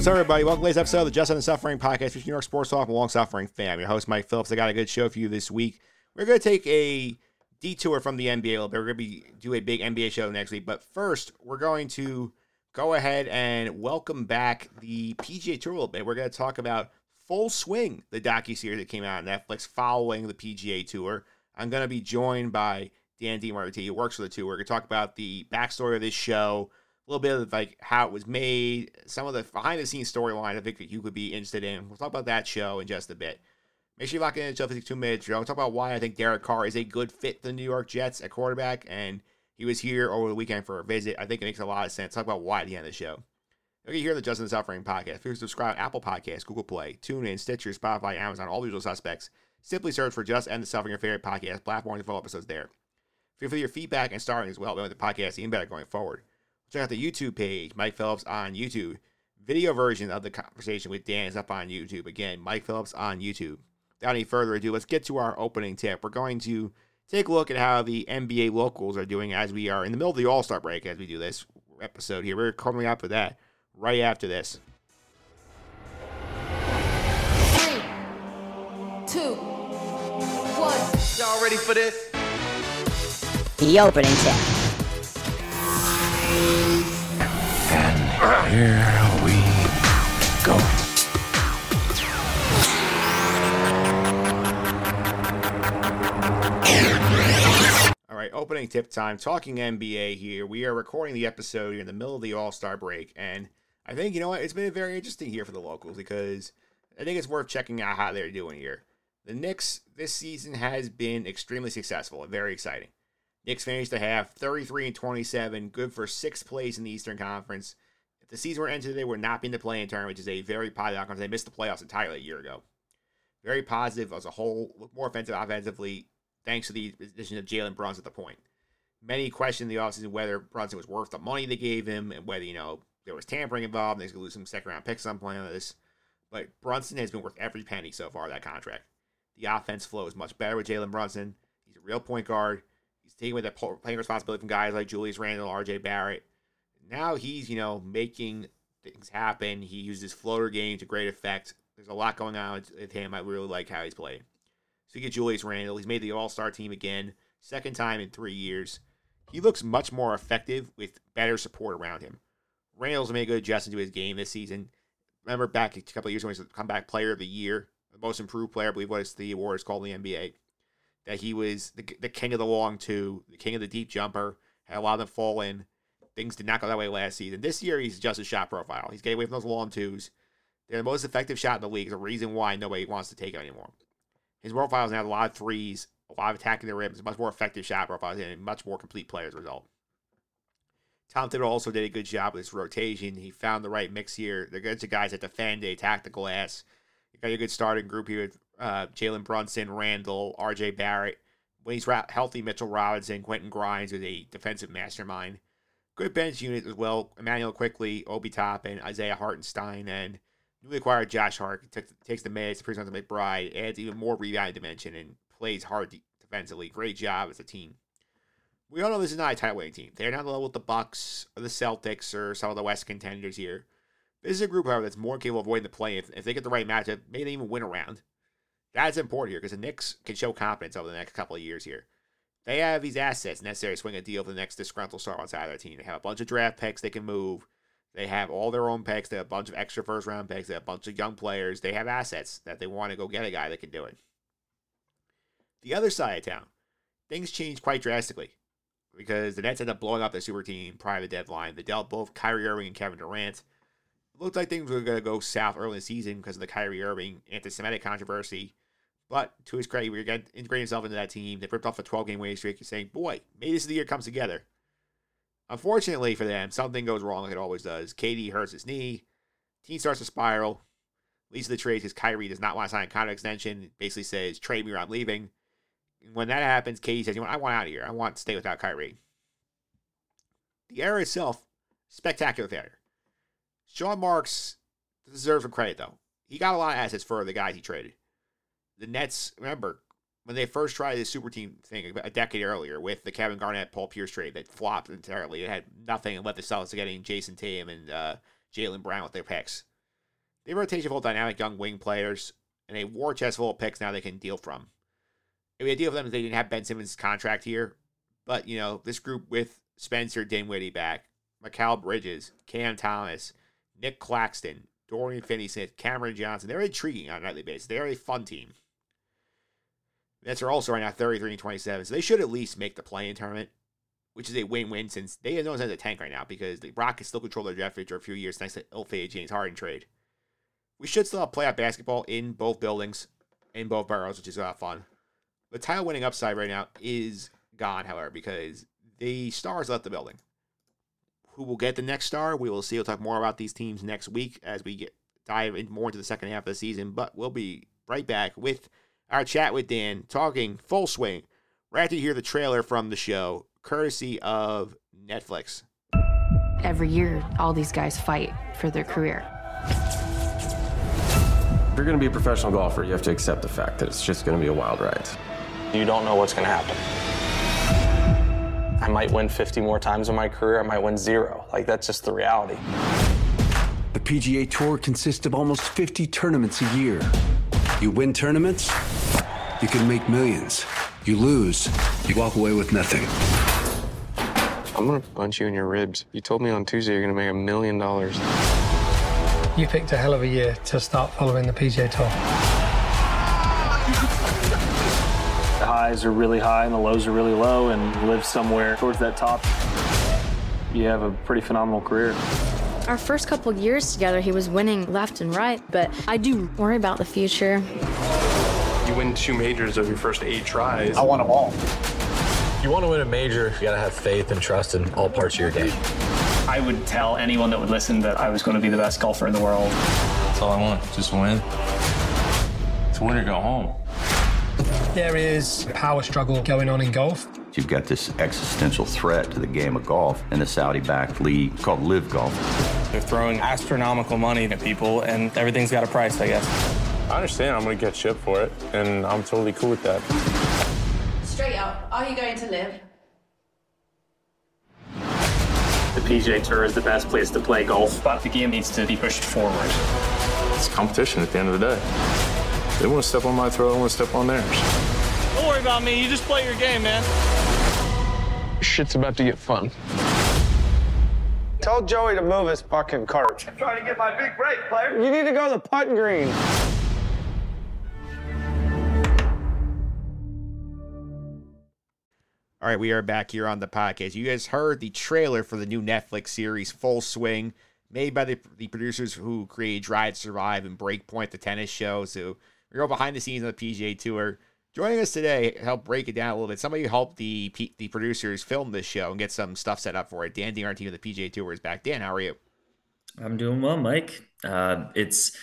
What's up, everybody? Welcome to today's episode of the Just End the Suffering podcast, featuring New York Sports Talk and Long Suffering fam. Your host, Mike Phillips. I got a good show for you this week. We're going to take a detour from the NBA a little bit. We're going to be do a big NBA show next week, but first, we're going to go ahead and welcome back the PGA Tour a little bit. We're going to talk about Full Swing, the docu series that came out on Netflix following the PGA Tour. I'm going to be joined by Dan DiMarti, who works for the tour. We're going to talk about the backstory of this show a little bit of like how it was made, some of the behind the scenes storyline I think that you could be interested in. We'll talk about that show in just a bit. Make sure you lock in show 52 minutes. We'll talk about why I think Derek Carr is a good fit for the New York Jets at quarterback, and he was here over the weekend for a visit. I think it makes a lot of sense. Talk about why at the end of the show. You can hear the Justin Suffering podcast. You subscribe Apple Podcasts, Google Play, TuneIn, Stitcher, Spotify, Amazon, all the usual suspects, simply search for Just End the Suffering, your favorite podcast platform, and full episodes there. Feel free your feedback and starting as well. We the podcast even better going forward. Check out the YouTube page, Mike Phillips on YouTube. Video version of the conversation with Dan is up on YouTube. Again, Mike Phillips on YouTube. Without any further ado, let's get to our opening tip. We're going to take a look at how the NBA locals are doing as we are in the middle of the All Star break as we do this episode here. We're coming up with that right after this. Three, two, one. Y'all ready for this? The opening tip. Here we go. All right, opening tip time. Talking NBA here. We are recording the episode in the middle of the All Star break, and I think you know what? It's been very interesting here for the locals because I think it's worth checking out how they're doing here. The Knicks this season has been extremely successful and very exciting. Knicks finished the half 33 and 27, good for sixth place in the Eastern Conference. If the season were ended today, would not be in the play-in tournament, which is a very positive outcome. They missed the playoffs entirely a year ago. Very positive as a whole, look more offensive offensively, thanks to the addition of Jalen Brunson at the point. Many questioned the offseason whether Brunson was worth the money they gave him and whether, you know, there was tampering involved and they could lose some second round picks on playing on this. But Brunson has been worth every penny so far that contract. The offense flow is much better with Jalen Brunson. He's a real point guard. He's taking away that playing responsibility from guys like Julius Randle, RJ Barrett. Now he's, you know, making things happen. He uses floater game to great effect. There's a lot going on with, him. I really like how he's playing. So you get Julius Randle. He's made the All Star team again, second time in three years. He looks much more effective with better support around him. Randle's made a good adjustment to his game this season. Remember back a couple of years when he was the comeback player of the year, the most improved player, I believe what is the award is called in the NBA. That he was the, the king of the long two, the king of the deep jumper, had a lot of them fall in. Things did not go that way last season. This year, he's adjusted his shot profile. He's getting away from those long twos. They're the most effective shot in the league. It's a reason why nobody wants to take it anymore. His profile is now a lot of threes, a lot of attacking the rim. It's a much more effective shot profile and a much more complete player as a result. Tom Thibodeau also did a good job with his rotation. He found the right mix here. They're good to guys that defend, they attack the glass. You got a good starting group here uh, Jalen Brunson, Randle, RJ Barrett. When he's healthy, Mitchell Robinson, Quentin Grimes is a defensive mastermind. Good bench unit as well. Immanuel Quickley, Obi Toppin, Isaiah Hartenstein, and newly acquired Josh Hart took, takes the minutes, presents to McBride, adds even more rebound dimension, and plays hard de- defensively. Great job as a team. We all know this is not a title winning team. They're not level with the Bucks or the Celtics or some of the West contenders here. This is a group, however, that's more capable of avoiding the play. If, if they get the right matchup, maybe they even win a round. That's important here because the Knicks can show confidence over the next couple of years here. They have these assets necessary to swing a deal for the next disgruntled star outside of their team. They have a bunch of draft picks they can move. They have all their own picks. They have a bunch of extra first round picks. They have a bunch of young players. They have assets that they want to go get a guy that can do it. The other side of town, things change quite drastically because the Nets ended up blowing up their super team the deadline. They dealt both Kyrie Irving and Kevin Durant. It looked like things were going to go south early in the season because of the Kyrie Irving anti Semitic controversy. But to his credit, we got integrating himself into that team. They ripped off a 12 game winning streak, you saying, Boy, maybe this is the year comes together. Unfortunately for them, something goes wrong like it always does. KD hurts his knee. Team starts to spiral. least of the trades because Kyrie does not want to sign a contract extension. Basically says, trade me or I'm leaving. When that happens, KD says, you know I want out of here. I want to stay without Kyrie. The era itself, spectacular failure. Sean Marks deserves some credit, though. He got a lot of assets for the guys he traded. The Nets, remember, when they first tried this super team thing a decade earlier with the Kevin Garnett, Paul Pierce trade that flopped entirely. It had nothing and led the Celtics getting Jayson Tatum and uh, Jaylen Brown with their picks. They rotation full dynamic young wing players and a war chest full of picks now they can deal from. Would be ideal for them if they didn't have Ben Simmons' contract here. But, you know, this group with Spencer Dinwiddie back, Mikal Bridges, Cam Thomas, Nic Claxton, Dorian Finney-Smith, Cameron Johnson, they're intriguing on a nightly basis. They're a fun team. Nets are also right now 33 and 27, so they should at least make the play-in tournament, which is a win-win since they have no sense of tank right now because the Rockets still control their draft for a few years thanks to ill-fated James Harden trade. We should still have playoff basketball in both buildings, in both boroughs, which is a lot of fun. The title winning upside right now is gone, however, because the stars left the building. Who will get the next star? We will see. We'll talk more about these teams next week as we get dive in more into the second half of the season. But we'll be right back with our chat with Dan, talking full swing. Right after you hear the trailer from the show, courtesy of Netflix. Every year, all these guys fight for their career. If you're going to be a professional golfer, you have to accept the fact that it's just going to be a wild ride. You don't know what's going to happen. I might win 50 more times in my career. I might win zero. Like, that's just the reality. The PGA Tour consists of almost 50 tournaments a year. You win tournaments, you can make millions. You lose, you walk away with nothing. I'm going to punch you in your ribs. You told me on Tuesday you're going to make a million dollars. You picked a hell of a year to start following the PGA Tour. The highs are really high and the lows are really low, and live somewhere towards that top. You have a pretty phenomenal career. Our first couple years together, he was winning left and right, but I do worry about the future. You win two majors of your first eight tries. I want them all. You want to win a major, you got to have faith and trust in all parts of your game. I would tell anyone that would listen that I was going to be the best golfer in the world. That's all I want, just win. It's win or go home. There is a power struggle going on in golf. You've got this existential threat to the game of golf in the Saudi-backed league called Live Golf. They're throwing astronomical money at people, and everything's got a price, I guess. I understand I'm going to get shipped for it, and I'm totally cool with that. Straight up, are you going to live? The PGA Tour is the best place to play golf, but the game needs to be pushed forward. It's competition at the end of the day. They want to step on my throat, I want to step on theirs. Don't worry about me. You just play your game, man. Shit's about to get fun. Tell Joey to move his fucking cart. I'm trying to get my big break, player. You need to go to the putting green. All right, we are back here on the podcast. You guys heard the trailer for the new Netflix series Full Swing, made by the, the producers who created Drive Survive and Breakpoint, the tennis show. So we're going behind the scenes of the PGA Tour. Joining us today to help break it down a little bit, somebody helped the the producers film this show and get some stuff set up for it. Dan DiMartino of the PGA Tour is back. Dan, how are you? I'm doing well, Mike. Uh, it's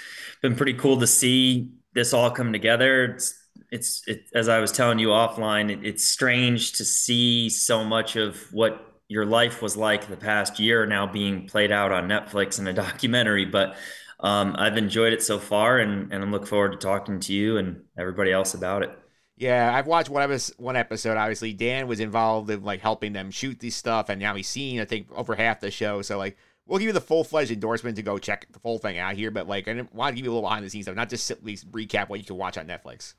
been pretty cool to see this all come together. It's it's it, as I was telling you offline. It, it's strange to see so much of what your life was like the past year now being played out on Netflix in a documentary, but. Um, I've enjoyed it so far, and, and I'm looking forward to talking to you and everybody else about it. Yeah, I've watched one episode, one episode. Obviously, Dan was involved in like helping them shoot these stuff, and now he's seen I think over half the show. So like, we'll give you the full fledged endorsement to go check the full thing out here. But like, I want to give you a little behind the scenes stuff, not just simply recap what you can watch on Netflix.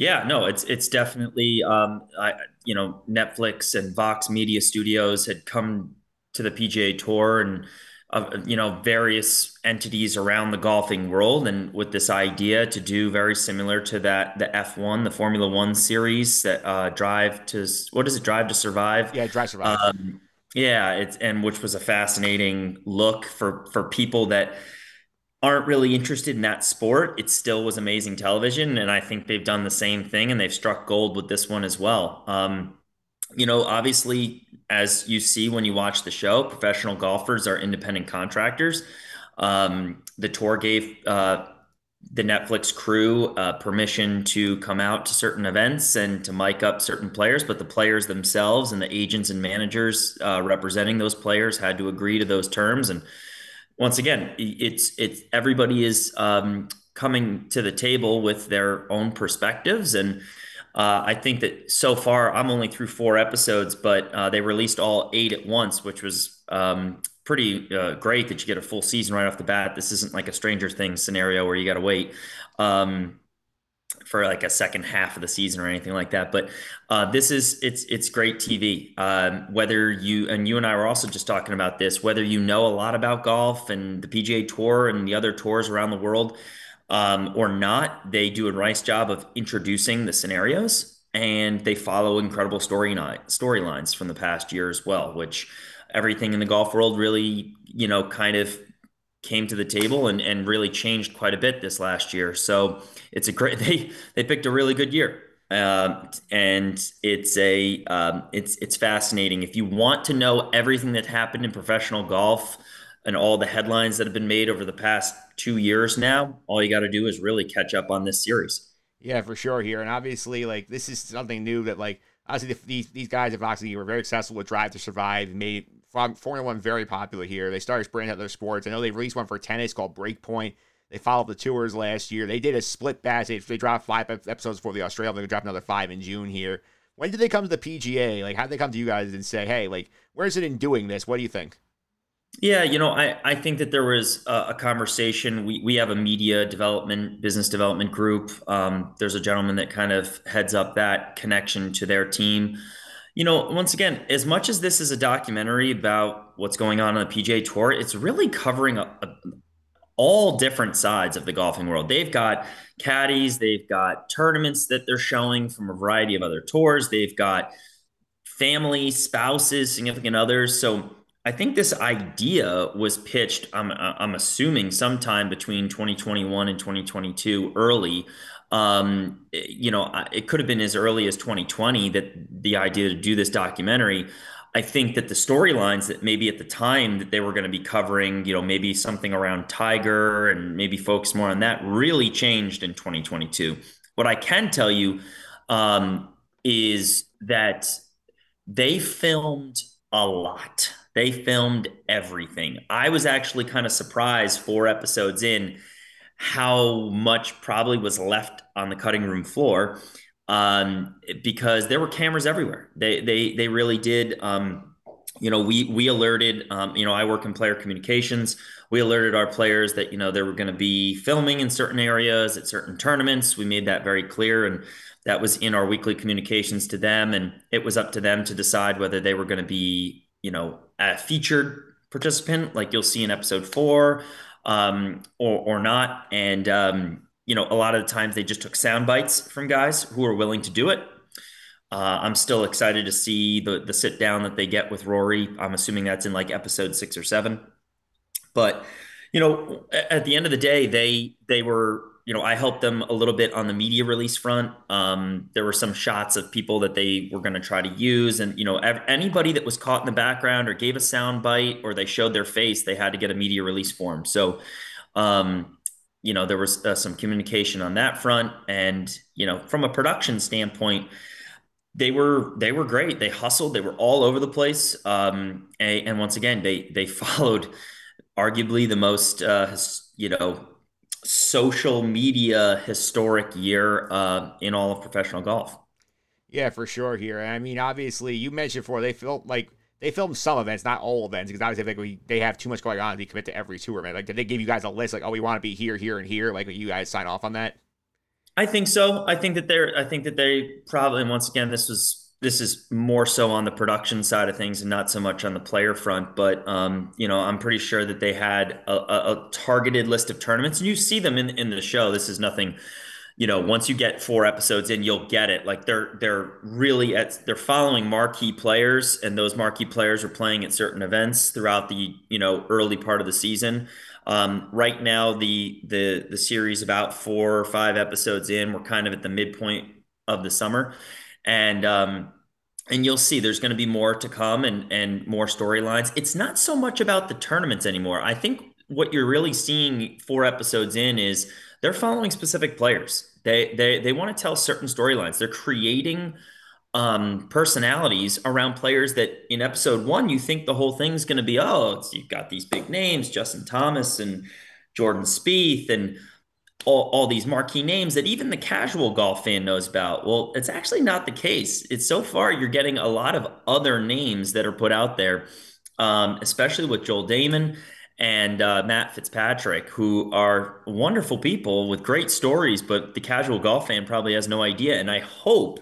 Yeah, no, it's it's definitely um, I you know Netflix and Vox Media Studios had come to the PGA Tour and of you know various entities around the golfing world and with this idea to do very similar to that the F1 the Formula 1 series that uh drive to what is it drive to survive? Yeah drive to survive. Um, yeah it's and which was a fascinating look for for people that aren't really interested in that sport it still was amazing television and I think they've done the same thing and they've struck gold with this one as well um you know obviously as you see when you watch the show, professional golfers are independent contractors. Um, the tour gave uh, the Netflix crew uh, permission to come out to certain events and to mic up certain players, but the players themselves and the agents and managers uh, representing those players had to agree to those terms. And once again, it's it's everybody is um, coming to the table with their own perspectives and. Uh, I think that so far I'm only through four episodes, but uh, they released all eight at once, which was um, pretty uh, great that you get a full season right off the bat. This isn't like a Stranger Things scenario where you got to wait um, for like a second half of the season or anything like that. But uh, this is it's it's great TV. Um, whether you and you and I were also just talking about this, whether you know a lot about golf and the PGA Tour and the other tours around the world. Um, or not, they do a nice job of introducing the scenarios and they follow incredible story storylines from the past year as well, which everything in the golf world really, you know, kind of came to the table and, and really changed quite a bit this last year. So it's a great they they picked a really good year. Uh, and it's a um, it's it's fascinating. If you want to know everything that happened in professional golf and all the headlines that have been made over the past two years now, all you got to do is really catch up on this series. Yeah, for sure. Here and obviously, like this is something new that like obviously these these guys have obviously were very successful with Drive to Survive, made Formula One very popular here. They started branching out their sports. I know they released one for tennis called Breakpoint. They followed the tours last year. They did a split batch. They, they dropped five episodes for the Australia. They're gonna drop another five in June here. When did they come to the PGA? Like, how did they come to you guys and say, "Hey, like, where's it in doing this? What do you think?" Yeah, you know, I, I think that there was a, a, conversation. We, we have a media development, business development group. Um, there's a gentleman that kind of heads up that connection to their team you know, once again, as much as this is a documentary about what's going on on the PGA Tour, it's really covering a, a, all different sides of the golfing world. They've got caddies, they've got tournaments that they're showing from a variety of other tours, they've got family, spouses, significant others. So I think this idea was pitched, I'm, I'm assuming, sometime between 2021 and 2022 early um, you know, it could have been as early as 2020 that the idea to do this documentary. I think that the storylines that maybe at the time that they were going to be covering, you know, maybe something around Tiger and maybe focus more on that really changed in 2022. What I can tell you um, is that they filmed a lot. They filmed everything. I was actually kind of surprised four episodes in how much probably was left on the cutting room floor um, because there were cameras everywhere. They they they really did. Um, you know, we we alerted. Um, you know, I work in player communications. We alerted our players that you know they were going to be filming in certain areas at certain tournaments. We made that very clear, and that was in our weekly communications to them. And it was up to them to decide whether they were going to be you know a featured participant, like you'll see in episode four, um, or, or not. And, um, you know, a lot of the times they just took sound bites from guys who are willing to do it. Uh, I'm still excited to see the the sit down that they get with Rory. I'm assuming that's in like episode six or seven. But you know, at the end of the day, they they were you know, I helped them a little bit on the media release front. Um, there were some shots of people that they were going to try to use, and you know, anybody that was caught in the background or gave a sound bite or they showed their face, they had to get a media release form. So, um, you know, there was uh, some communication on that front, and you know, from a production standpoint, they were they were great. They hustled. They were all over the place. Um, and, and once again, they they followed arguably the most uh, you know social media historic year uh, in all of professional golf. Yeah, for sure. Here, I mean, obviously, you mentioned before they felt like they filmed some events, not all events, because obviously, like they have too much going on. They commit to every tour, man. Like, did they give you guys a list? Like, oh, we want to be here, here, and here. Like, you guys sign off on that? I think so. I think that they're. I think that they probably. And once again, this was this is more so on the production side of things and not so much on the player front. But um, you know, I'm pretty sure that they had a, a, a, targeted list of tournaments, and you see them in in the show. This is nothing. You know, once you get four episodes in, you'll get it. Like they're they're really at they're following marquee players, and those marquee players are playing at certain events throughout the you know early part of the season. Um, right now, the the the series about four or five episodes in, we're kind of at the midpoint of the summer and um, and you'll see there's going to be more to come and and more storylines. It's not so much about the tournaments anymore. I think what you're really seeing four episodes in is they're following specific players. They they they want to tell certain storylines. They're creating um, personalities around players that in episode one you think the whole thing's going to be oh you've got these big names Justin Thomas and Jordan Spieth and all, all these marquee names that even the casual golf fan knows about. Well, it's actually not the case. It's so far you're getting a lot of other names that are put out there, um, especially with Joel Dahmen and uh, Matt Fitzpatrick, who are wonderful people with great stories, but the casual golf fan probably has no idea. And I hope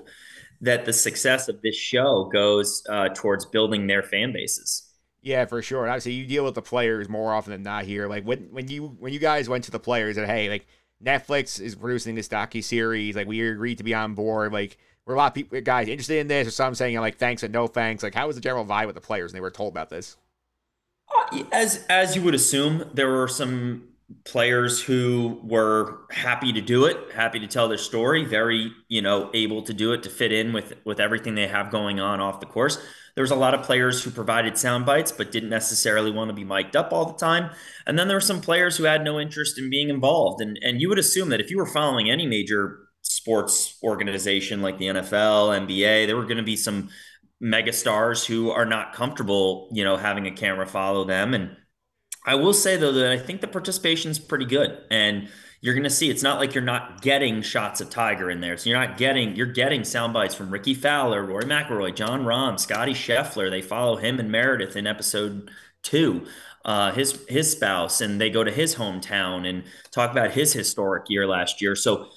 that the success of this show goes uh, towards building their fan bases. Yeah, for sure. And obviously, you deal with the players more often than not here. Like when when you when you guys went to the players and hey, like Netflix is producing this docu series. Like we agreed to be on board. Like we're a lot of people, guys interested in this, or some saying like thanks and no thanks. Like how was the general vibe with the players And they were told about this? Uh, as as you would assume, there were some players who were happy to do it, happy to tell their story, very you know able to do it to fit in with with everything they have going on off the course. There was a lot of players who provided sound bites but didn't necessarily want to be mic'd up all the time. And then there were some players who had no interest in being involved. And and you would assume that if you were following any major sports organization like the NFL, NBA, there were going to be some megastars who are not comfortable, you know, having a camera follow them. And I will say though that I think the participation is pretty good. And you're going to see it's not like you're not getting shots of Tiger in there. So you're not getting you're getting sound bites from Rickie Fowler, Rory McIlroy, Jon Rahm, Scotty Scheffler. They follow him and Meredith in episode two. Uh, his his spouse, and they go to his hometown and talk about his historic year last year. So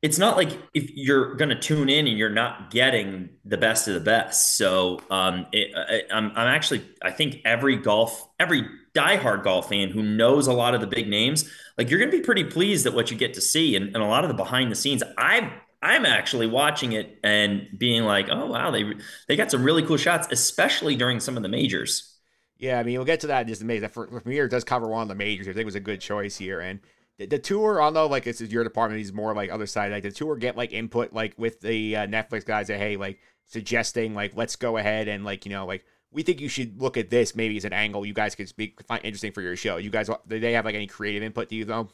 it's not like if you're going to tune in and you're not getting the best of the best. So um, it, I, I'm I'm actually I think every golf every diehard golf fan who knows a lot of the big names, like you're going to be pretty pleased at what you get to see and, and a lot of the behind the scenes. I I'm actually watching it and being like, oh wow, they they got some really cool shots, especially during some of the majors. Yeah, I mean, we'll get to that in just a minute. For, for me, it does cover one of the majors. I think it was a good choice here. And the, the tour, although like this is your department, he's more like other side. Like the tour get like input like with the uh, Netflix guys that hey, like suggesting like let's go ahead and like you know like we think you should look at this maybe as an angle you guys could speak find interesting for your show. You guys, do they have like any creative input to you though?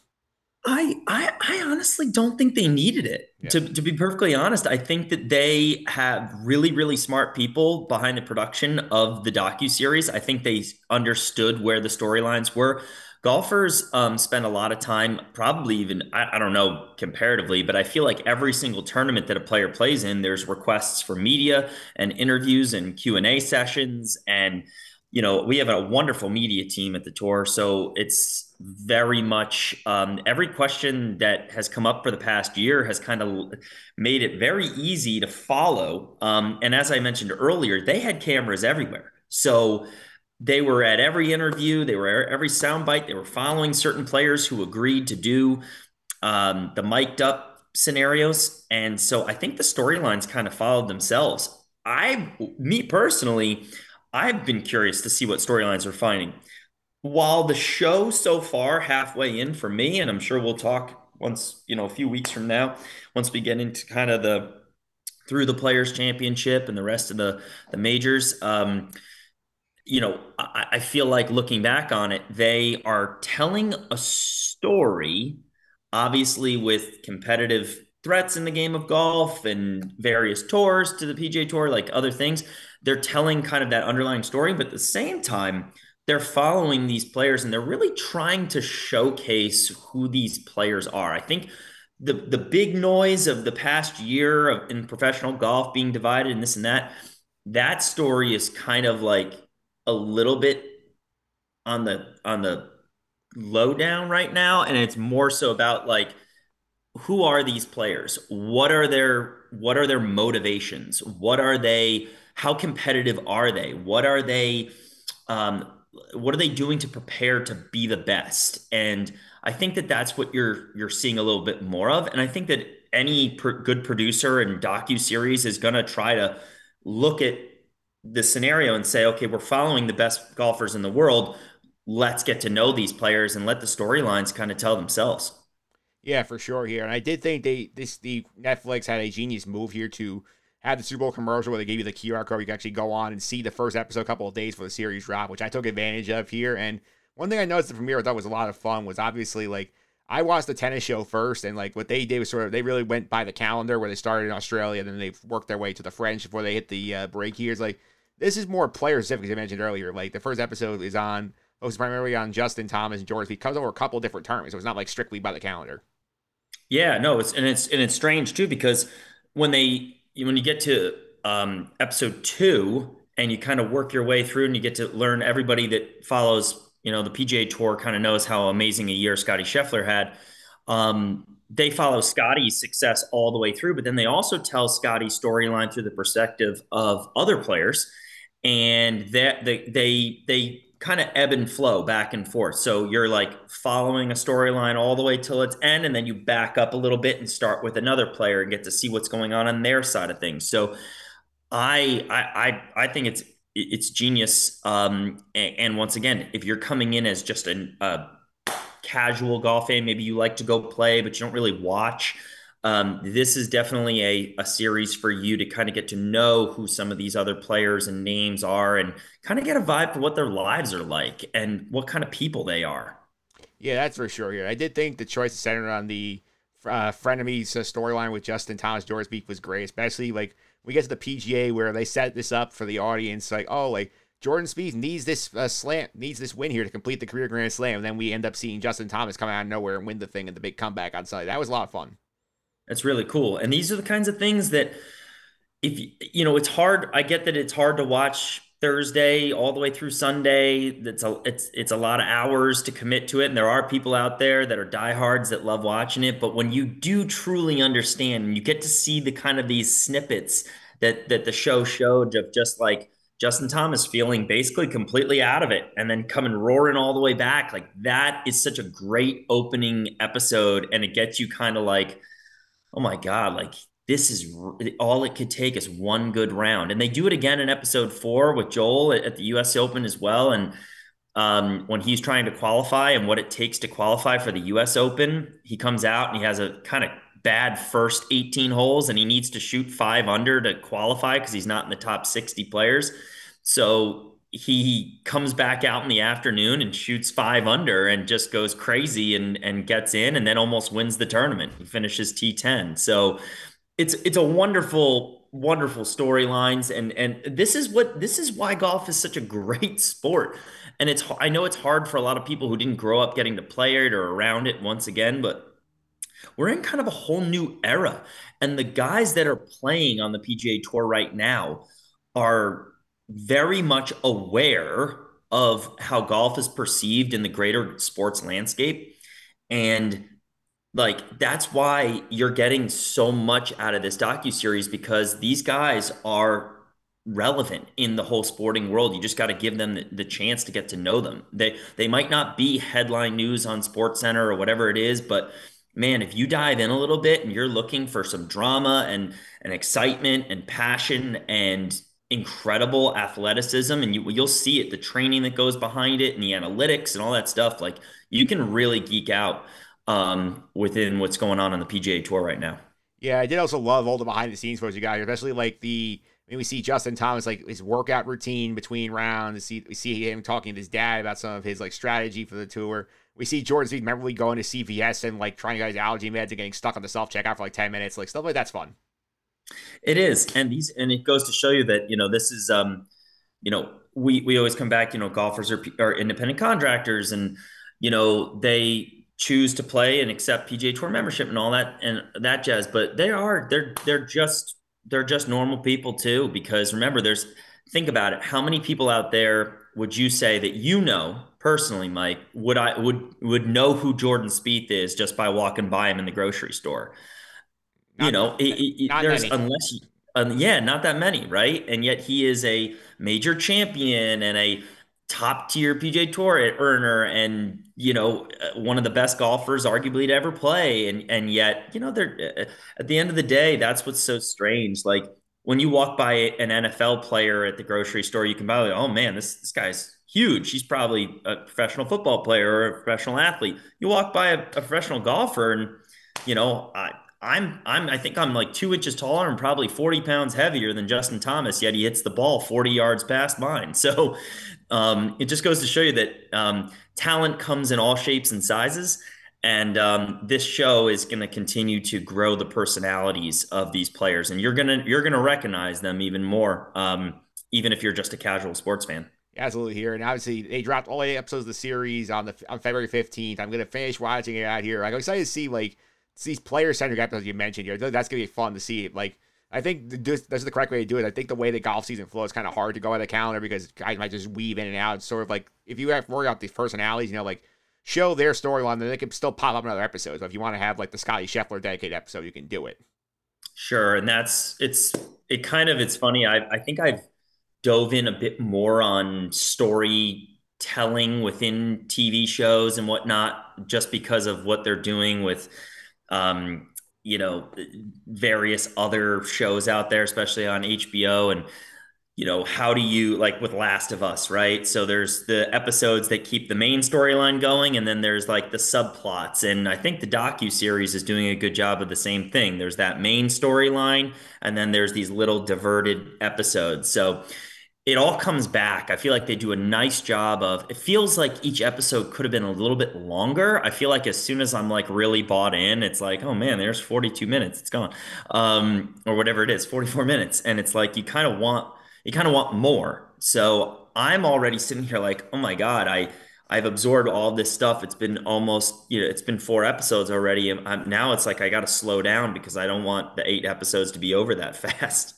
I, I I honestly don't think they needed it. Yeah. To to be perfectly honest, I think that they have really really smart people behind the production of the docu series. I think they understood where the storylines were golfers um, spend a lot of time probably even I, I, don't know comparatively but i feel like every single tournament that a player plays in there's requests for media and interviews and q&a sessions. And you know we have a wonderful media team at the tour. So it's very much um, every question that has come up for the past year has kind of made it very easy to follow. Um, and as i mentioned earlier they had cameras everywhere. So they were at every interview, they were at every soundbite, they were following certain players who agreed to do um, the mic'd up scenarios. And so I think the storylines kind of followed themselves. I, me personally, I've been curious to see what storylines are finding. While the show so far, halfway in for me, and I'm sure we'll talk once, you know, a few weeks from now, once we get into kind of the through the players championship and the rest of the the majors. Um, you know, I, I feel like looking back on it, they are telling a story, obviously with competitive threats in the game of golf and various tours to the PGA Tour, like other things. They're telling kind of that underlying story, but at the same time, they're following these players and they're really trying to showcase who these players are. I think the the big noise of the past year of, in professional golf being divided and this and that, that story is kind of like a little bit on the on the low down right now and it's more so about like who are these players? What are their what are their motivations? What are they how competitive are they? What are they um, what are they doing to prepare to be the best? And i think that that's what you're you're seeing a little bit more of and i think that any good producer and docu series is going to try to look at the scenario and say, okay, we're following the best golfers in the world. Let's get to know these players and let the storylines kind of tell themselves. Yeah, for sure here. And I did think they this the Netflix had a genius move here to have the Super Bowl commercial where they gave you the QR code. You can actually go on and see the first episode a couple of days for the series drop, which I took advantage of here. And one thing I noticed the premiere I thought was a lot of fun was obviously like I watched the tennis show first, and like what they did was sort of they really went by the calendar where they started in Australia, and then they worked their way to the French before they hit the uh, break here. It's like this is more player specific, as I mentioned earlier. Like the first episode is on focused primarily on Justin Thomas and Jordan Spieth. Comes over a couple different terms, so it's not like strictly by the calendar. Yeah, no, it's and it's and it's strange too because when they when you get to um, episode two and you kind of work your way through and you get to learn everybody that follows you know the PGA Tour kind of knows how amazing a year Scotty Scheffler had. Um, they follow Scotty's success all the way through, but then they also tell Scotty's storyline through the perspective of other players, and that they they they kind of ebb and flow back and forth. So you're like following a storyline all the way till its end, and then you back up a little bit and start with another player and get to see what's going on on their side of things. So I I I, I think it's it's genius. Um, and, once again, if you're coming in as just an, a casual golf fan, maybe you like to go play, but you don't really watch. Um, this is definitely a, a series for you to kind of get to know who some of these other players and names are and kind of get a vibe for what their lives are like and what kind of people they are. Yeah, that's for sure. Here, I did think the choice centered on the uh, frenemies uh, storyline with Justin Thomas, Jordan Spieth was great, especially like we get to the PGA where they set this up for the audience, like, oh, like Jordan Spieth needs this uh, slant, needs this win here to complete the career Grand Slam. And then we end up seeing Justin Thomas come out of nowhere and win the thing and the big comeback on Sunday. That was a lot of fun. That's really cool. And these are the kinds of things that, if you know, it's hard. I get that it's hard to watch Thursday all the way through Sunday. It's a it's it's a lot of hours to commit to it, and there are people out there that are diehards that love watching it. But when you do truly understand, and you get to see the kind of these snippets that that the show showed of just like Justin Thomas feeling basically completely out of it, and then coming roaring all the way back, like that is such a great opening episode, and it gets you kind of like, oh my god, like this is all it could take is one good round. And they do it again in episode four with Joel at the US Open as well. And um, when he's trying to qualify and what it takes to qualify for the US Open, he comes out and he has a kind of bad first 18 holes and he needs to shoot five under to qualify because he's not in the top 60 players. So he comes back out in the afternoon and shoots five under and just goes crazy and and gets in and then almost wins the tournament. He finishes T10. So it's it's a wonderful wonderful storylines and and this is what this is why golf is such a great sport and it's i know it's hard for a lot of people who didn't grow up getting to play it or around it once again but we're in kind of a whole new era and the guys that are playing on the pga tour right now are very much aware of how golf is perceived in the greater sports landscape and like that's why you're getting so much out of this docu series because these guys are relevant in the whole sporting world. You just got to give them the, the, chance to get to know them. They they might not be headline news on Sports Center or whatever it is, but man, if you dive in a little bit and you're looking for some drama and and excitement and passion and incredible athleticism and you, you'll see it the training that goes behind it and the analytics and all that stuff like you can really geek out um, within what's going on on the PGA Tour right now. Yeah, I did also love all the behind the scenes footage you got here, especially like the I mean, we see Justin Thomas like his workout routine between rounds. We see, we see him talking to his dad about some of his like strategy for the tour. We see Jordan Spieth memorably going to CVS and like trying to get his allergy meds and getting stuck on the self checkout for like ten minutes, like stuff like that's fun. It is, and these and it goes to show you that you know this is um, you know we we always come back you know golfers are are independent contractors and you know they choose to play and accept PGA Tour membership and all that and that jazz. But they are they're they're just they're just normal people too. Because remember, there's think about it. How many people out there would you say that you know personally, Mike, would I would would know who Jordan Spieth is just by walking by him in the grocery store? Not, you know, it, it, there's many. unless you, um, yeah, not that many, right? And yet he is a major champion and a top tier PGA Tour earner and you know uh, one of the best golfers arguably to ever play. And and yet you know they're uh, at the end of the day that's what's so strange. Like when you walk by an NFL player at the grocery store you can buy like oh man this this guy's huge. He's probably a professional football player or a professional athlete. You walk by a, a professional golfer and you know I I'm I'm I think I'm like two inches taller and probably 40 pounds heavier than Justin Thomas, yet he hits the ball 40 yards past mine. So Um, it just goes to show you that um, talent comes in all shapes and sizes. And um, this show is going to continue to grow the personalities of these players, and you're gonna you're gonna recognize them even more, um, even if you're just a casual sports fan. Absolutely here, and obviously they dropped all eight episodes of the series on the on February fifteenth. I'm gonna finish watching it out here. I'm excited to see like these player centric episodes you mentioned here. That's gonna be fun to see. Like I think this, this is the correct way to do it. I think the way the golf season flows is kind of hard to go by the calendar because guys might just weave in and out. It's sort of like if you have to worry about these personalities, you know, like show their storyline, then they can still pop up in other episodes. So if you want to have like the Scotty Scheffler dedicated episode, you can do it. Sure, and that's it's it kind of it's funny. I I think I've dove in a bit more on storytelling within TV shows and whatnot, just because of what they're doing with, um, you know, various other shows out there, especially on HBO and you know, how do you like with Last of Us, right? So there's the episodes that keep the main storyline going, and then there's like the subplots. And I think the docu series is doing a good job of the same thing. There's that main storyline, and then there's these little diverted episodes. So it all comes back. I feel like they do a nice job of it feels like each episode could have been a little bit longer. I feel like as soon as I'm like really bought in, it's like, oh man, there's 42 minutes, it's gone. Um, or whatever it is, 44 minutes. And it's like you kind of want you kind of want more. So I'm already sitting here like, oh my God, I I've absorbed all this stuff. It's been almost, you know, it's been four episodes already. And I'm, now it's like I got to slow down because I don't want the eight episodes to be over that fast.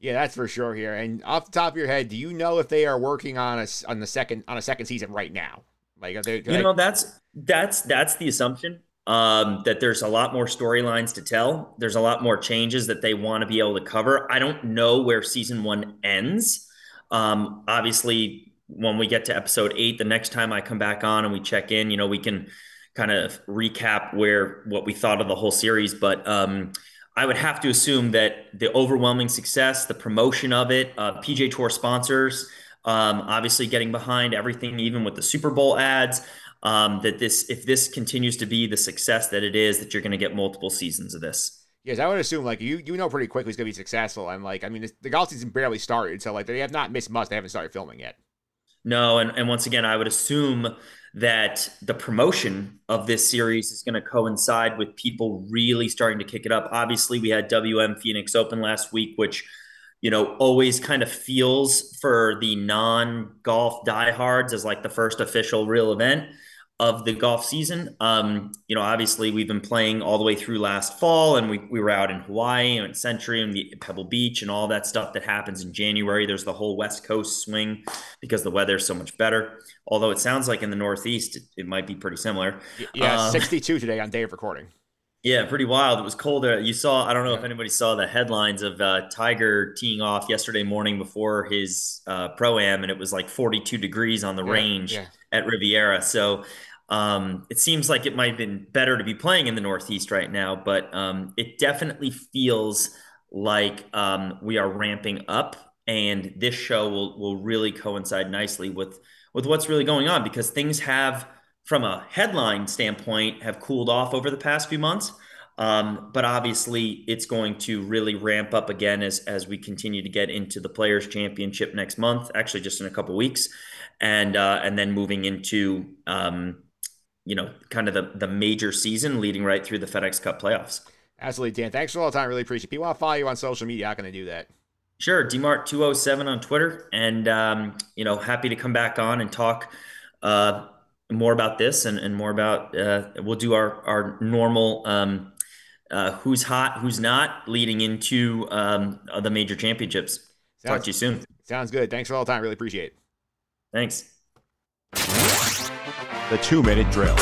Yeah, that's for sure here. And off the top of your head, do you know if they are working on a on the second on a second season right now? Like, are they, you like, know, that's that's that's the assumption um, that there's a lot more storylines to tell. There's a lot more changes that they want to be able to cover. I don't know where season one ends. Um, obviously, when we get to episode eight, the next time I come back on and we check in, you know, we can kind of recap where what we thought of the whole series. But um, I would have to assume that the overwhelming success, the promotion of it, uh, PGA Tour sponsors, um, obviously getting behind everything, even with the Super Bowl ads um, that this if this continues to be the success that it is, that you're going to get multiple seasons of this. Yes, I would assume like you you know pretty quickly it's going to be successful. And like I mean, the golf season barely started, so like they have not missed much. They haven't started filming yet. No, and, and once again, I would assume that the promotion of this series is going to coincide with people really starting to kick it up. Obviously, we had WM Phoenix Open last week, which you know always kind of feels for the non-golf diehards as like the first official real event of the golf season. Um, you know, obviously we've been playing all the way through last fall, and we, we were out in Hawaii and Sentry and the Pebble Beach and all that stuff that happens in January. There's the whole West Coast swing because the weather is so much better. Although it sounds like in the Northeast it, it might be pretty similar. Yeah, um, 62 today on day of recording. Yeah, pretty wild. It was colder. You saw, I don't know yeah. if anybody saw the headlines of uh, Tiger teeing off yesterday morning before his uh, pro am, and it was like 42 degrees on the yeah, range yeah. at Riviera. So um, it seems like it might have been better to be playing in the Northeast right now, but um, it definitely feels like um, we are ramping up, and this show will will really coincide nicely with with what's really going on because things have, from a headline standpoint, have cooled off over the past few months. Um, but obviously, it's going to really ramp up again as as we continue to get into the Players Championship next month. Actually, just in a couple weeks, and uh, and then moving into um, you know, kind of the, the major season leading right through the FedEx Cup playoffs. Absolutely, Dan. Thanks for all the time. Really appreciate it. People want to follow you on social media. How can they do that? Sure. DMart207 on Twitter. And, um, you know, happy to come back on and talk uh, more about this and, and more about, uh, we'll do our, our normal um, uh, who's hot, who's not leading into um, the major championships. Sounds, talk to you soon. Sounds good. Thanks for all the time. Really appreciate it. Thanks the two minute drill.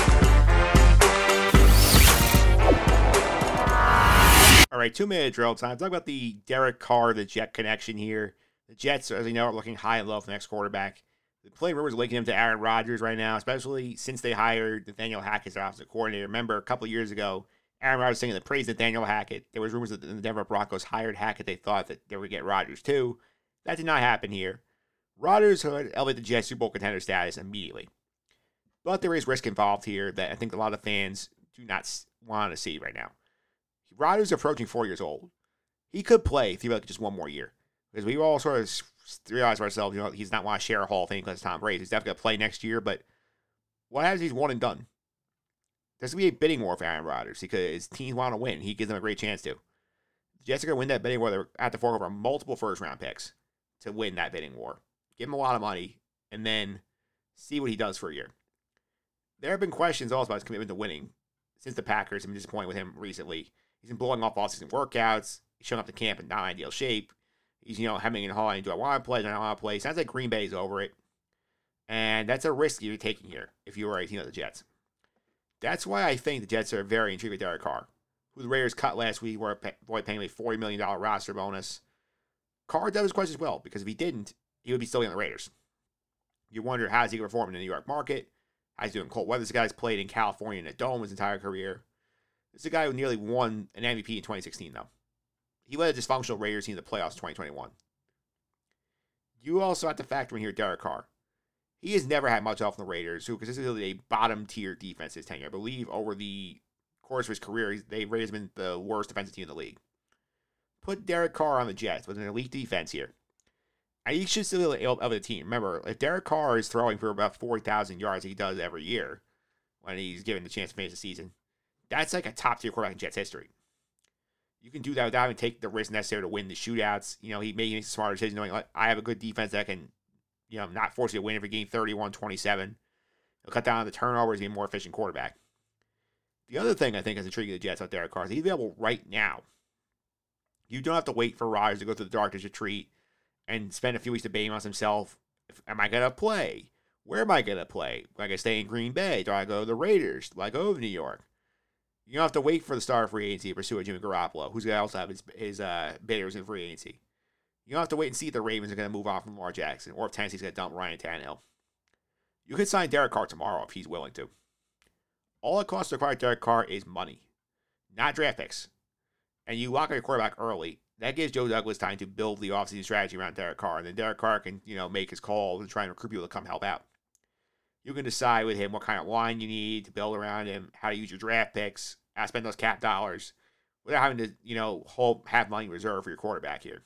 All right, two minute drill time. Talk about the Derek Carr, the Jet connection here. The Jets, as you know, are looking high and low for the next quarterback. The play rumors linking him to Aaron Rodgers right now, especially since they hired Nathaniel Hackett as offensive coordinator. Remember, a couple years ago, Aaron Rodgers saying the praise of Nathaniel Hackett. There was rumors that the Denver Broncos hired Hackett. They thought that they would get Rodgers too. That did not happen here. Rodgers would elevate the Jets Super Bowl contender status immediately. But there is risk involved here that I think a lot of fans do not want to see right now. Rodgers is approaching four years old. He could play theoretically just one more year because we all sort of realize ourselves, you know, he's not want to share a Hall of Fame because Tom Brady. He's definitely going to play next year, but what happens he's one and done? There's going to be a bidding war for Aaron Rodgers because teams want to win. He gives them a great chance to. Are going to win that bidding war. They're at the fork over multiple first round picks to win that bidding war. Give him a lot of money and then see what he does for a year. There have been questions also about his commitment to winning since the Packers have been disappointed with him recently. He's been blowing off off-season workouts. He's showing up to camp in not ideal shape. He's, you know, hemming and hawing. Do I want to play? Do I want to play? Sounds like Green Bay's over it. And that's a risk you're taking here if you were a team of the Jets. That's why I think the Jets are very intrigued with Derek Carr, who the Raiders cut last week, were paying a $40 million roster bonus. Carr does his question as well, because if he didn't, he would be still in the Raiders. You wonder how's he performing in the New York market? He doing cold weather? This guy's played in California in a dome his entire career. This is a guy who nearly won an MVP in 2016, though. He led a dysfunctional Raiders team in the playoffs 2021. You also have to factor in here Derek Carr. He has never had much help from the Raiders, who consistently a bottom tier defense his tenure. I believe over the course of his career, they Raiders been the worst defensive team in the league. Put Derek Carr on the Jets with an elite defense here. He should still be able of the team. Remember, if Derek Carr is throwing for about 4,000 yards, he does every year when he's given the chance to finish the season, that's like a top tier quarterback in Jets history. You can do that without even take the risk necessary to win the shootouts. You know, he makes a smarter decision knowing like, I have a good defense that can, you know, not force you to win every game 31 27. He'll cut down on the turnovers, be a more efficient quarterback. The other thing I think is intriguing the Jets out there Carr he's available right now. You don't have to wait for Rodgers to go through the darkness retreat and spend a few weeks debating on himself. Am I going to play? Where am I going to play? Am I stay in Green Bay? Do I go to the Raiders? Do I go to New York? You don't have to wait for the star free agency to pursue a Jimmy Garoppolo, who's to also have his, his uh, bidders in free agency. You don't have to wait and see if the Ravens are going to move on from Lamar Jackson or if Tennessee's to dump Ryan Tannehill. You could sign Derek Carr tomorrow if he's willing to. All it costs to acquire Derek Carr is money, not draft picks. And you lock up your quarterback early. That gives Joe Douglas time to build the offseason strategy around Derek Carr. And then Derek Carr can, you know, make his calls and try and recruit people to come help out. You can decide with him what kind of line you need to build around him, how to use your draft picks, how to spend those cap dollars without having to, you know, hold have money reserved for your quarterback here.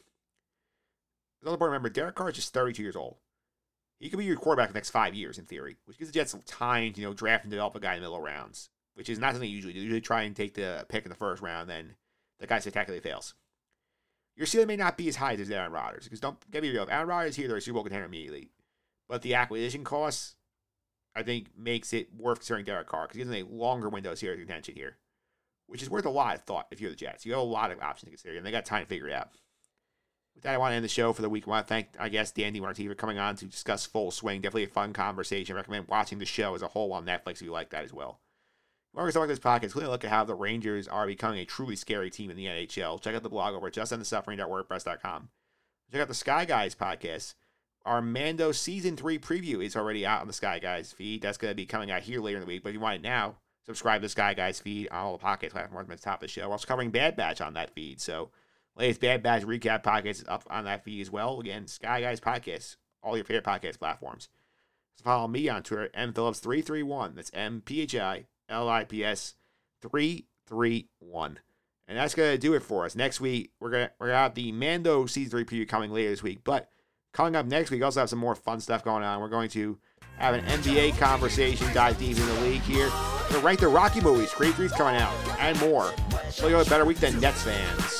Important to remember Derek Carr is just 32 years old. He could be your quarterback the next five years in theory, which gives the Jets some time to, you know, draft and develop a guy in the middle rounds, which is not something you usually do. You usually try and take the pick in the first round, then the guy spectacularly fails. Your ceiling may not be as high as Aaron Rodgers, because don't get me if Aaron Rodgers here, they're a Super Bowl contender immediately. But the acquisition costs I think makes it worth considering Derek Carr because he has a longer window of serious contention here, which is worth a lot of thought if you're the Jets. You have a lot of options to consider, and they got time to figure it out. With that, I want to end the show for the week. I want to thank, I guess, Dan DiMartino for coming on to discuss Full Swing. Definitely a fun conversation. I recommend watching the show as a whole on Netflix if you like that as well. Talking this podcast, we're look at how the Rangers are becoming a truly scary team in the NHL. Check out the blog over at justendthesuffering.wordpress.com. Check out the Sky Guys podcast our Mando season three preview is already out on the Sky Guys feed. That's going to be coming out here later in the week. But if you want it now, subscribe to the Sky Guys feed on all the podcast platforms at the top of the show. We're also covering Bad Batch on that feed. So, latest Bad Batch recap podcast is up on that feed as well. Again, Sky Guys podcast, all your favorite podcast platforms. So follow me on Twitter, mphillips331. That's M P H I L I P S 331. And that's going to do it for us. Next week, we're going to we're gonna have the Mando season three preview coming later this week. But Coming up next week, also have some more fun stuff going on. We're going to have an NBA conversation, dive deep in the league here. We're going to rank the Rocky movies, Creed 3's coming out, and more. So you have a better week than Nets fans.